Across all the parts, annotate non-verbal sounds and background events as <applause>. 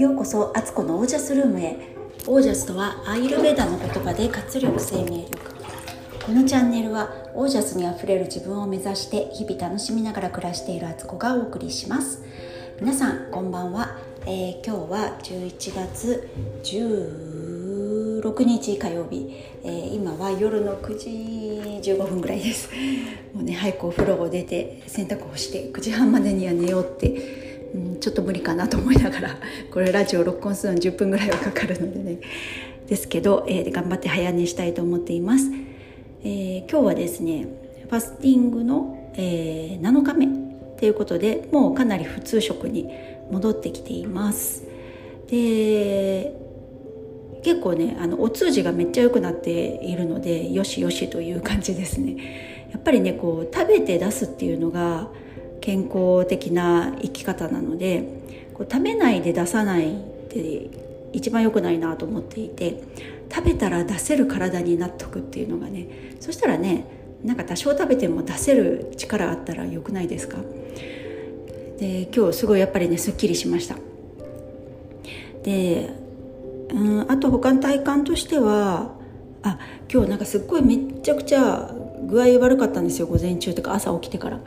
ようこそアツコのオージャスルームへ。オージャスとはアイルベーダの言葉で活力生命力。このチャンネルはオージャスにあふれる自分を目指して日々楽しみながら暮らしているアツコがお送りします。皆さんこんばんは、えー、今日は11月16日火曜日、えー、今は夜の9時15分ぐらいです。もうね早くお風呂を出て洗濯をして9時半までには寝ようってうん、ちょっと無理かなと思いながら <laughs> これラジオ録音するのに10分ぐらいはかかるのでね。ですけど、えー、頑張って早寝したいと思っています、えー、今日はですねファスティングの、えー、7日目ということでもうかなり普通食に戻ってきています。で結構ねあのお通じがめっちゃ良くなっているのでよしよしという感じですね。やっぱりねこう食べて出すっていうのが健康的な生き方なのでこう食べないで出さないって一番良くないなと思っていて食べたら出せる体になっとくっていうのがねそしたらねなんか多少食べても出せる力あったら良くないですか？で今日すごいやっぱりねすっきりしました。でうんあと他の体感としてはあ今日なんかすっごいめっちゃくちゃ具合悪かったんですよ午前中とか朝起きてから。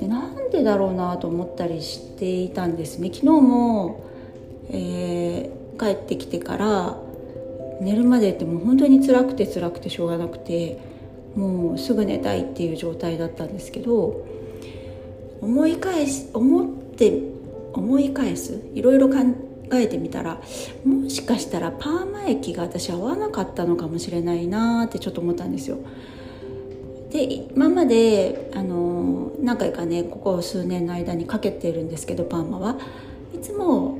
でなんでだろうなと思ったりしていたんですね。昨日も、えー、帰ってきてから寝るまでってもう本当に辛くて辛くてしょうがなくてもうすぐ寝たいっていう状態だったんですけど思い返し思って思い返すいろいろ考えてみたらもしかしたらパーマ液が私合わなかったのかもしれないなってちょっと思ったんですよ。で今まであの何回かねここ数年の間にかけてるんですけどパーマは。いつも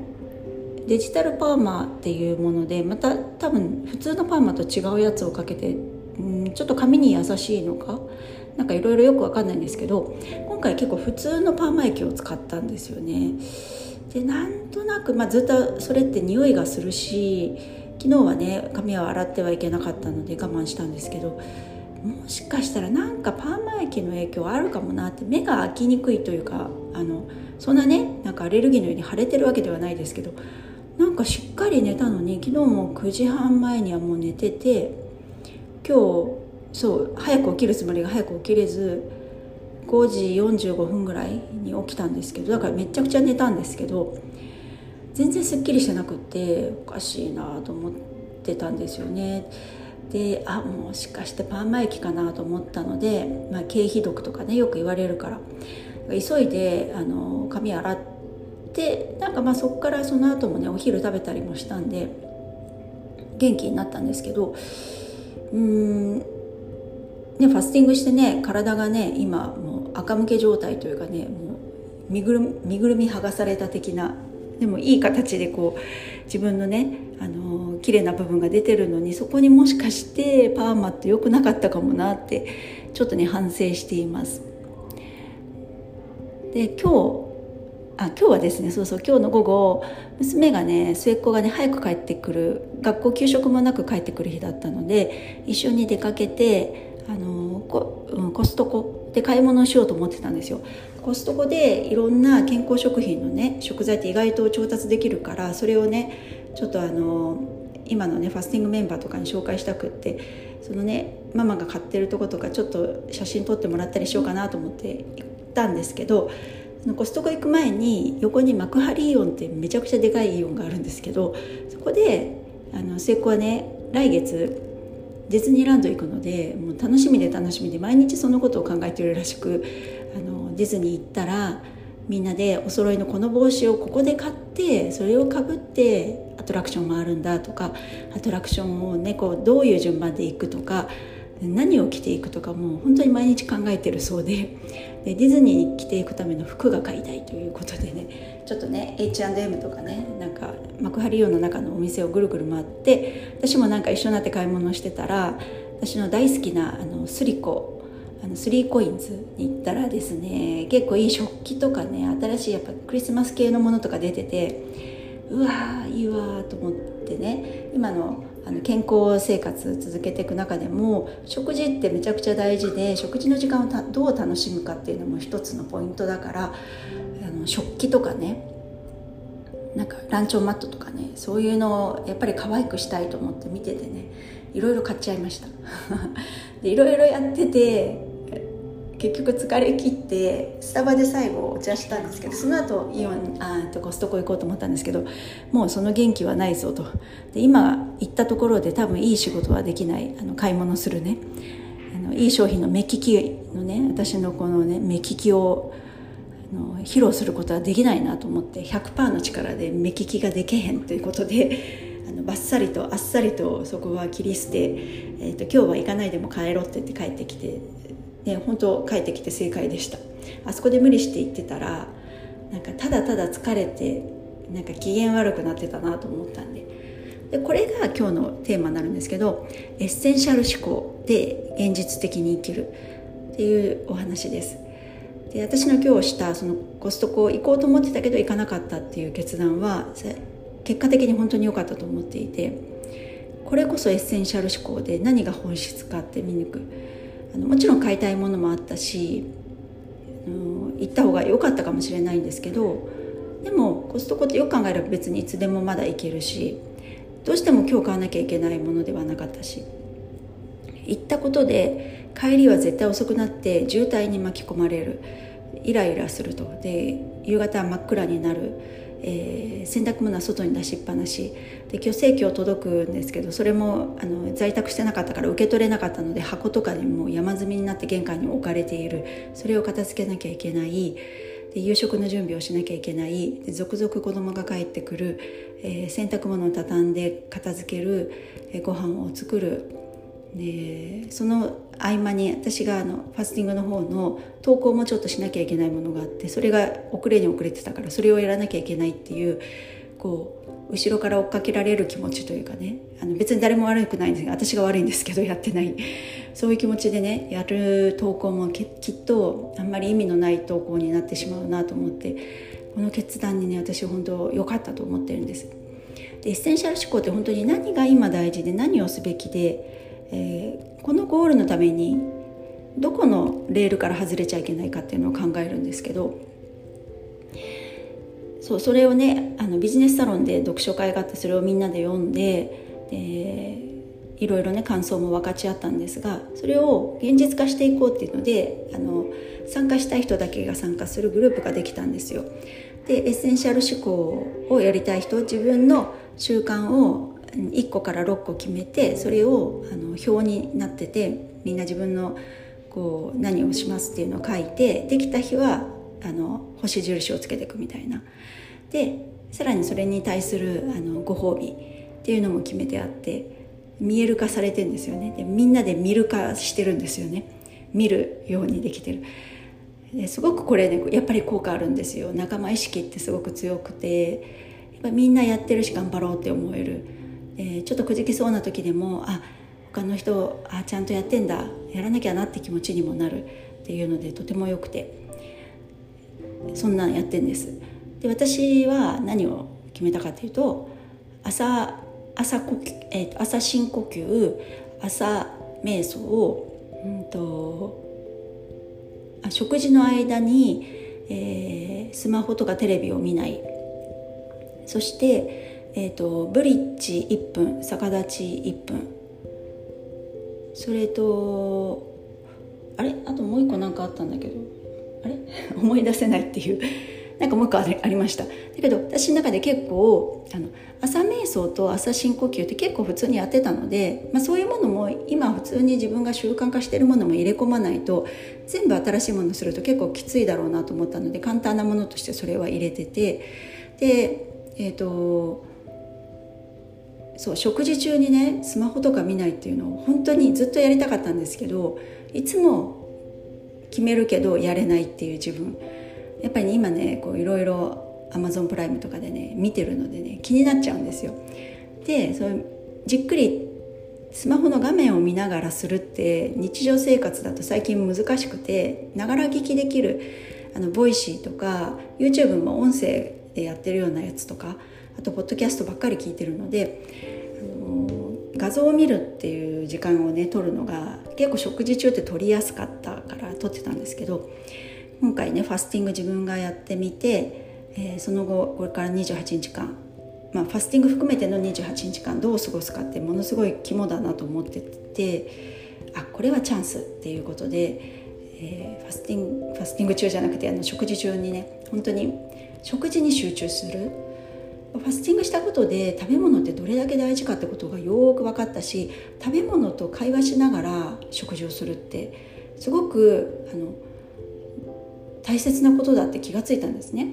デジタルパーマっていうものでまた多分普通のパーマと違うやつをかけて、うん、ちょっと髪に優しいのか？なんかいろいろよくわかんないんですけど今回結構普通のパーマ液を使ったんですよね。でなんとなく、まあ、ずっとそれって匂いがするし昨日はね髪を洗ってはいけなかったので我慢したんですけどもしかしたらなんかパーマ液の影響あるかもなって目が開きにくいというかあのそんなねなんかアレルギーのように腫れてるわけではないですけどなんかしっかり寝たのに昨日も9時半前にはもう寝てて今日そう早く起きるつもりが早く起きれず5時45分ぐらいに起きたんですけどだからめちゃくちゃ寝たんですけど全然すっきりしてなくっておかしいなと思ってたんですよね。であもしかしてパーマ液かなと思ったので、まあ、経費毒とかねよく言われるから急いであの髪洗ってなんかまあそこからその後もねお昼食べたりもしたんで元気になったんですけどうーんねファスティングしてね体がね今もう赤向け状態というかねもう身ぐる身ぐるみ剥がされた的なでもいい形でこう自分のねあの綺麗な部分が出てるのにそこにもしかしてパーマって良くなかったかもなってちょっとね反省しています。で今日あ今日はですねそうそう今日の午後娘がね末っ子がね早く帰ってくる学校給食もなく帰ってくる日だったので一緒に出かけてあのコ,、うん、コストコで買い物をしようと思ってたんですよ。コストコでいろんな健康食品のね食材って意外と調達できるからそれをねちょっとあの今のねファスティングメンバーとかに紹介したくってそのねママが買ってるとことかちょっと写真撮ってもらったりしようかなと思って行ったんですけどコストコ行く前に横に幕張イオンってめちゃくちゃでかいイオンがあるんですけどそこであの末っ子はね来月ディズニーランド行くのでもう楽しみで楽しみで毎日そのことを考えてるらしくあのディズニー行ったらみんなでお揃いのこの帽子をここで買ってそれをかぶってアトラクション回るんだとかアトラクションをねこうどういう順番で行くとか何を着ていくとかもう本当に毎日考えてるそうででディズニーに着ていくための服が買いたいということでねちょっとね H&M とかねなんか幕張イオンの中のお店をぐるぐる回って私もなんか一緒になって買い物してたら私の大好きなあのスリコあのスリーコインズに行ったらですね結構いい食器とかね新しいやっぱクリスマス系のものとか出ててうわーいいわと思ってね今のあの健康生活続けていく中でも食事ってめちゃくちゃ大事で食事の時間をどう楽しむかっていうのも一つのポイントだから食器とかねなんかランチョンマットとかねそういうのをやっぱり可愛くしたいと思って見ててねいろいろ買っちゃいました。<laughs> でいろいろやってて結局疲れ切ってスタバで最後お茶したんですけどその後イオンあとコストコ行こうと思ったんですけどもうその元気はないぞと。で今行ったところで多分いい仕事はできないあの買い物するね。あのいい商品の目利きのね私のこのね目利きをの披露することはできないなと思って100%の力で目利きがでけへんということであのバッサリとあっさりとそこは切り捨て、えーと、今日は行かないでも帰ろうって言って帰ってきて、ね、本当帰ってきて正解でした。あそこで無理して行ってたらなんかただただ疲れてなんか機嫌悪くなってたなと思ったんで。でこれが今日のテーマになるんですけどエッセンシャル思考で現実的に生きるっていうお話です。で私の今日したそのコストコ行こうと思ってたけど行かなかったっていう決断は結果的に本当に良かったと思っていてこれこそエッセンシャル思考で何が本質かって見抜く。あのもちろん買いたいものもあったしあの行った方が良かったかもしれないんですけどでもコストコってよく考えれば別にいつでもまだ行けるしどうしても今日買わなきゃいけないものではなかったし行ったことで帰りは絶対遅くなって渋滞に巻き込まれる。イライラすると。で夕方は真っ暗になる、えー、洗濯物は外に出しっぱなし。で今日生協届くんですけどそれもあの在宅してなかったから受け取れなかったので箱とかにも山積みになって玄関に置かれている。それを片付けなきゃいけない。で夕食の準備をしなきゃいけない。で続々子供が帰ってくる、えー、洗濯物を畳んで片付ける、えー、ご飯を作る。でその合間に私があのファスティングの方の投稿もちょっとしなきゃいけないものがあってそれが遅れに遅れてたからそれをやらなきゃいけないっていうこう後ろから追っかけられる気持ちというかねあの別に誰も悪くないんですが私が悪いんですけどやってないそういう気持ちでねやる投稿もきっとあんまり意味のない投稿になってしまうなと思ってこの決断にね私本当良かったと思ってるんです。でエッセンシャル思考って本当に何が今大事で何をすべきでえー、このゴールのためにどこのレールから外れちゃいけないかっていうのを考えるんですけどそうそれをねあのビジネスサロンで読書会があってそれをみんなで読んででいろいろね感想も分かち合ったんですがそれを現実化していこうっていうのであの参加したい人だけが参加するグループができたんですよ。でエッセンシャル思考をやりたい人自分の習慣を1個から6個決めてそれをあの表になっててみんな自分のこう何をしますっていうのを書いてできた日はあの星印をつけていくみたいな。でさらにそれに対するあのご褒美っていうのも決めてあって見える化されてんですよね。でみんなで見る化してるんですよね。見るようにできてる。ですごくこれねやっぱり効果あるんですよ。仲間意識ってすごく強くてやっぱみんなやってるし頑張ろうって思える。えー、ちょっとくじきそうな時でもあ他の人あちゃんとやってんだやらなきゃなって気持ちにもなるっていうのでとてもよくてそんなんやってんです。で私は何を決めたかっていうと朝朝呼吸、えー、朝深呼吸朝瞑想を、うんと、あ食事の間に、えー、スマホとかテレビを見ない。そしてえーと、ブリッジ1分逆立ち1分。それとあれ？あともう一個何かあったんだけど。あれ？<laughs> 思い出せないっていう。<laughs> なんかもう一個ありました。だけど私の中で結構あの朝瞑想と朝深呼吸って結構普通にやってたので、まあ、そういうものも今普通に自分が習慣化してるものも入れ込まないと全部新しいものすると結構きついだろうなと思ったので簡単なものとしてそれは入れてて。でえっ、ー、とそう食事中にねスマホとか見ないっていうのを本当にずっとやりたかったんですけどいつも決めるけどやれないっていう自分やっぱり、今ねこういろいろアマゾンプライムとかでね見てるのでね気になっちゃうんですよ。でそれじっくりスマホの画面を見ながらするって日常生活だと最近難しくてながら聞きできるあの Voicy とか YouTube も音声でやってるようなやつとかあとポッドキャストばっかり聞いてるので、あの画像を見るっていう時間をね取るのが結構食事中って取りやすかったから取ってたんですけど今回ねファスティング自分がやってみて、えー、その後これから28日間まあ、ファスティング含めての28日間どう過ごすかってものすごい肝だなと思っててあこれはチャンスっていうことで、えー、ファスティングファスティング中じゃなくてあの食事中にね本当に食事に集中するファスティングしたことで食べ物ってどれだけ大事かってことがよく分かったし食べ物と会話しながら食事をするってすごくあの大切なことだって気がついたんですね。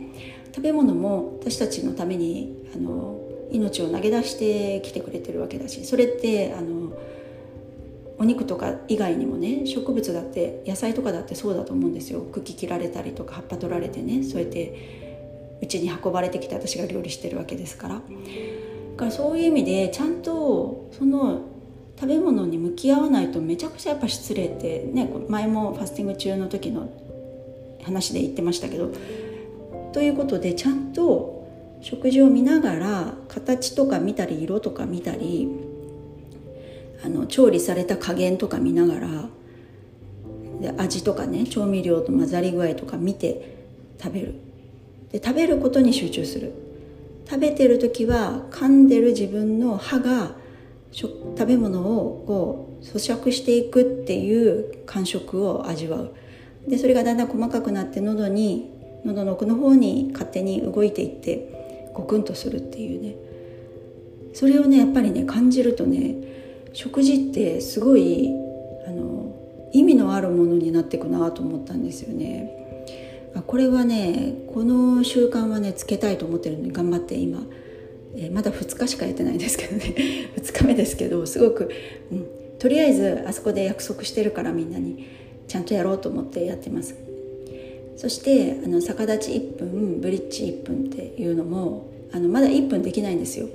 食べ物も私たちのためにあの命を投げ出してきてくれてるわけだしそれってあのお肉とか以外にもね植物だって野菜とかだってそうだと思うんですよ。茎切られたりとか葉っぱ取られてねそうやってうちに運ばれてきて私が料理してるわけですから。だからそういう意味でちゃんとその食べ物に向き合わないとめちゃくちゃやっぱ失礼ってね前もファスティング中の時の話で言ってましたけど。ということでちゃんと食事を見ながら形とか見たり色とか見たりあの調理された加減とか見ながらで味とかね調味料と混ざり具合とか見て食べる。で食べることに集中する。食べてる時は噛んでる自分の歯が食べ物をこう咀嚼していくっていう感触を味わう。でそれがだんだん細かくなって喉に喉の奥の方に勝手に動いていってゴクンとするっていうね。それをねやっぱりね感じるとね食事ってすごいあの意味のあるものになっていくなと思ったんですよね。これはねこの習慣はねつけたいと思ってるのに頑張って今、えー、まだ2日しかやってないんですけどね。<laughs> 2日目ですけどすごく、うん、とりあえずあそこで約束してるからみんなに。ちゃんとやろうと思ってやってます。そしてあの逆立ち1分ブリッジ1分っていうのもあのまだ1分できないんですよ。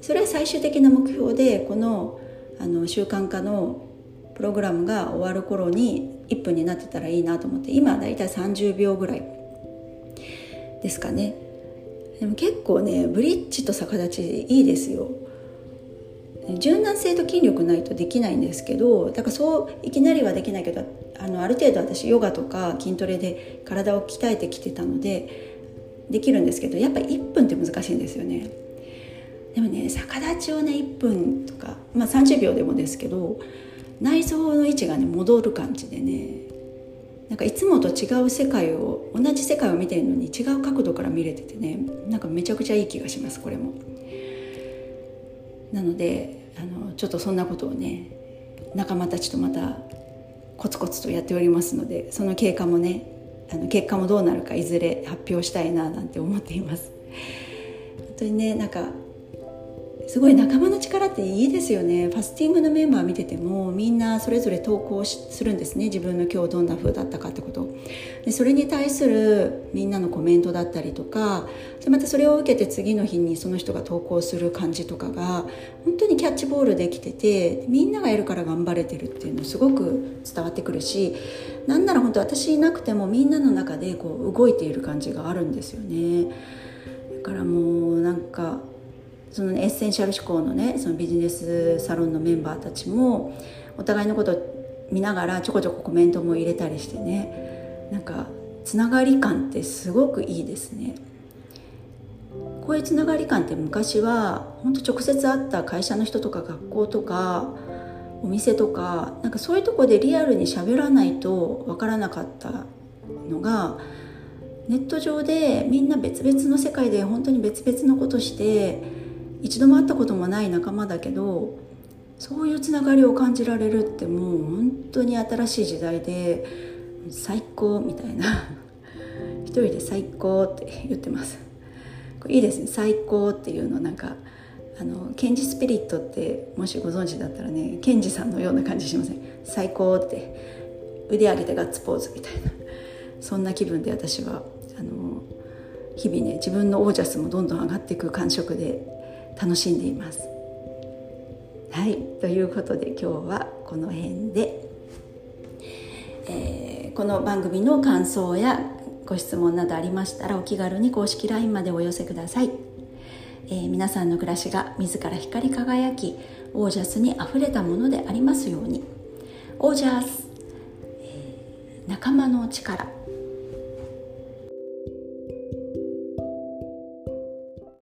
それは最終的な目標でこのあの習慣化のプログラムが終わる頃に1分になってたらいいなと思って今だいたい30秒ぐらいですかね。でも結構ねブリッジと逆立ちいいですよ。柔軟性と筋力ないとできないんですけどだからそういきなりはできないけどあのある程度私ヨガとか筋トレで体を鍛えてきてたのでできるんですけどやっぱ1分って難しいんですよね。でもね逆立ちをね1分とか、まあ、30秒でもですけど内臓の位置がね戻る感じでねなんかいつもと違う世界を同じ世界を見てるのに違う角度から見れててねなんかめちゃくちゃいい気がしますこれも。なのであのちょっとそんなことをね仲間たちとまたコツコツとやっておりますのでその経過もねあの結果もどうなるかいずれ発表したいななんて思っています。本当にねなんかすごい仲間の力っていいですよね。ファスティングのメンバー見ててもみんなそれぞれ投稿するんですね。自分の今日どんな風だったかってこと。でそれに対するみんなのコメントだったりとかでまたそれを受けて次の日にその人が投稿する感じとかが本当にキャッチボールできててみんながやるから頑張れてるっていうのすごく伝わってくるしなんなら本当私いなくてもみんなの中でこう動いている感じがあるんですよね。だからもうなんかその、ね、エッセンシャル思考のねそのビジネスサロンのメンバーたちもお互いのこと見ながらちょこちょこコメントも入れたりしてねなんかつながり感ってすごくいいですね。こういうつながり感って昔は本当直接会った会社の人とか学校とかお店とかなんかそういうとこでリアルに喋らないと分からなかったのがネット上でみんな別々の世界で本当に別々のことして一度も会ったこともない仲間だけどそういうつながりを感じられるってもう本当に新しい時代で最高みたいな。一人で最高って言ってます。いいですね。最高っていうのなんかあのケンジスピリットってもしご存知だったらねケンジさんのような感じしません？最高って。腕上げてガッツポーズみたいな。そんな気分で私はあの日々ね自分のオージャスもどんどん上がっていく感触で楽しんでいます。はいということで今日はこの辺で、えー、この番組の感想やご質問などありましたらお気軽に公式 LINE までお寄せください、えー、皆さんの暮らしが自ら光り輝きオージャスにあふれたものでありますように。オージャス、えー、仲間の力。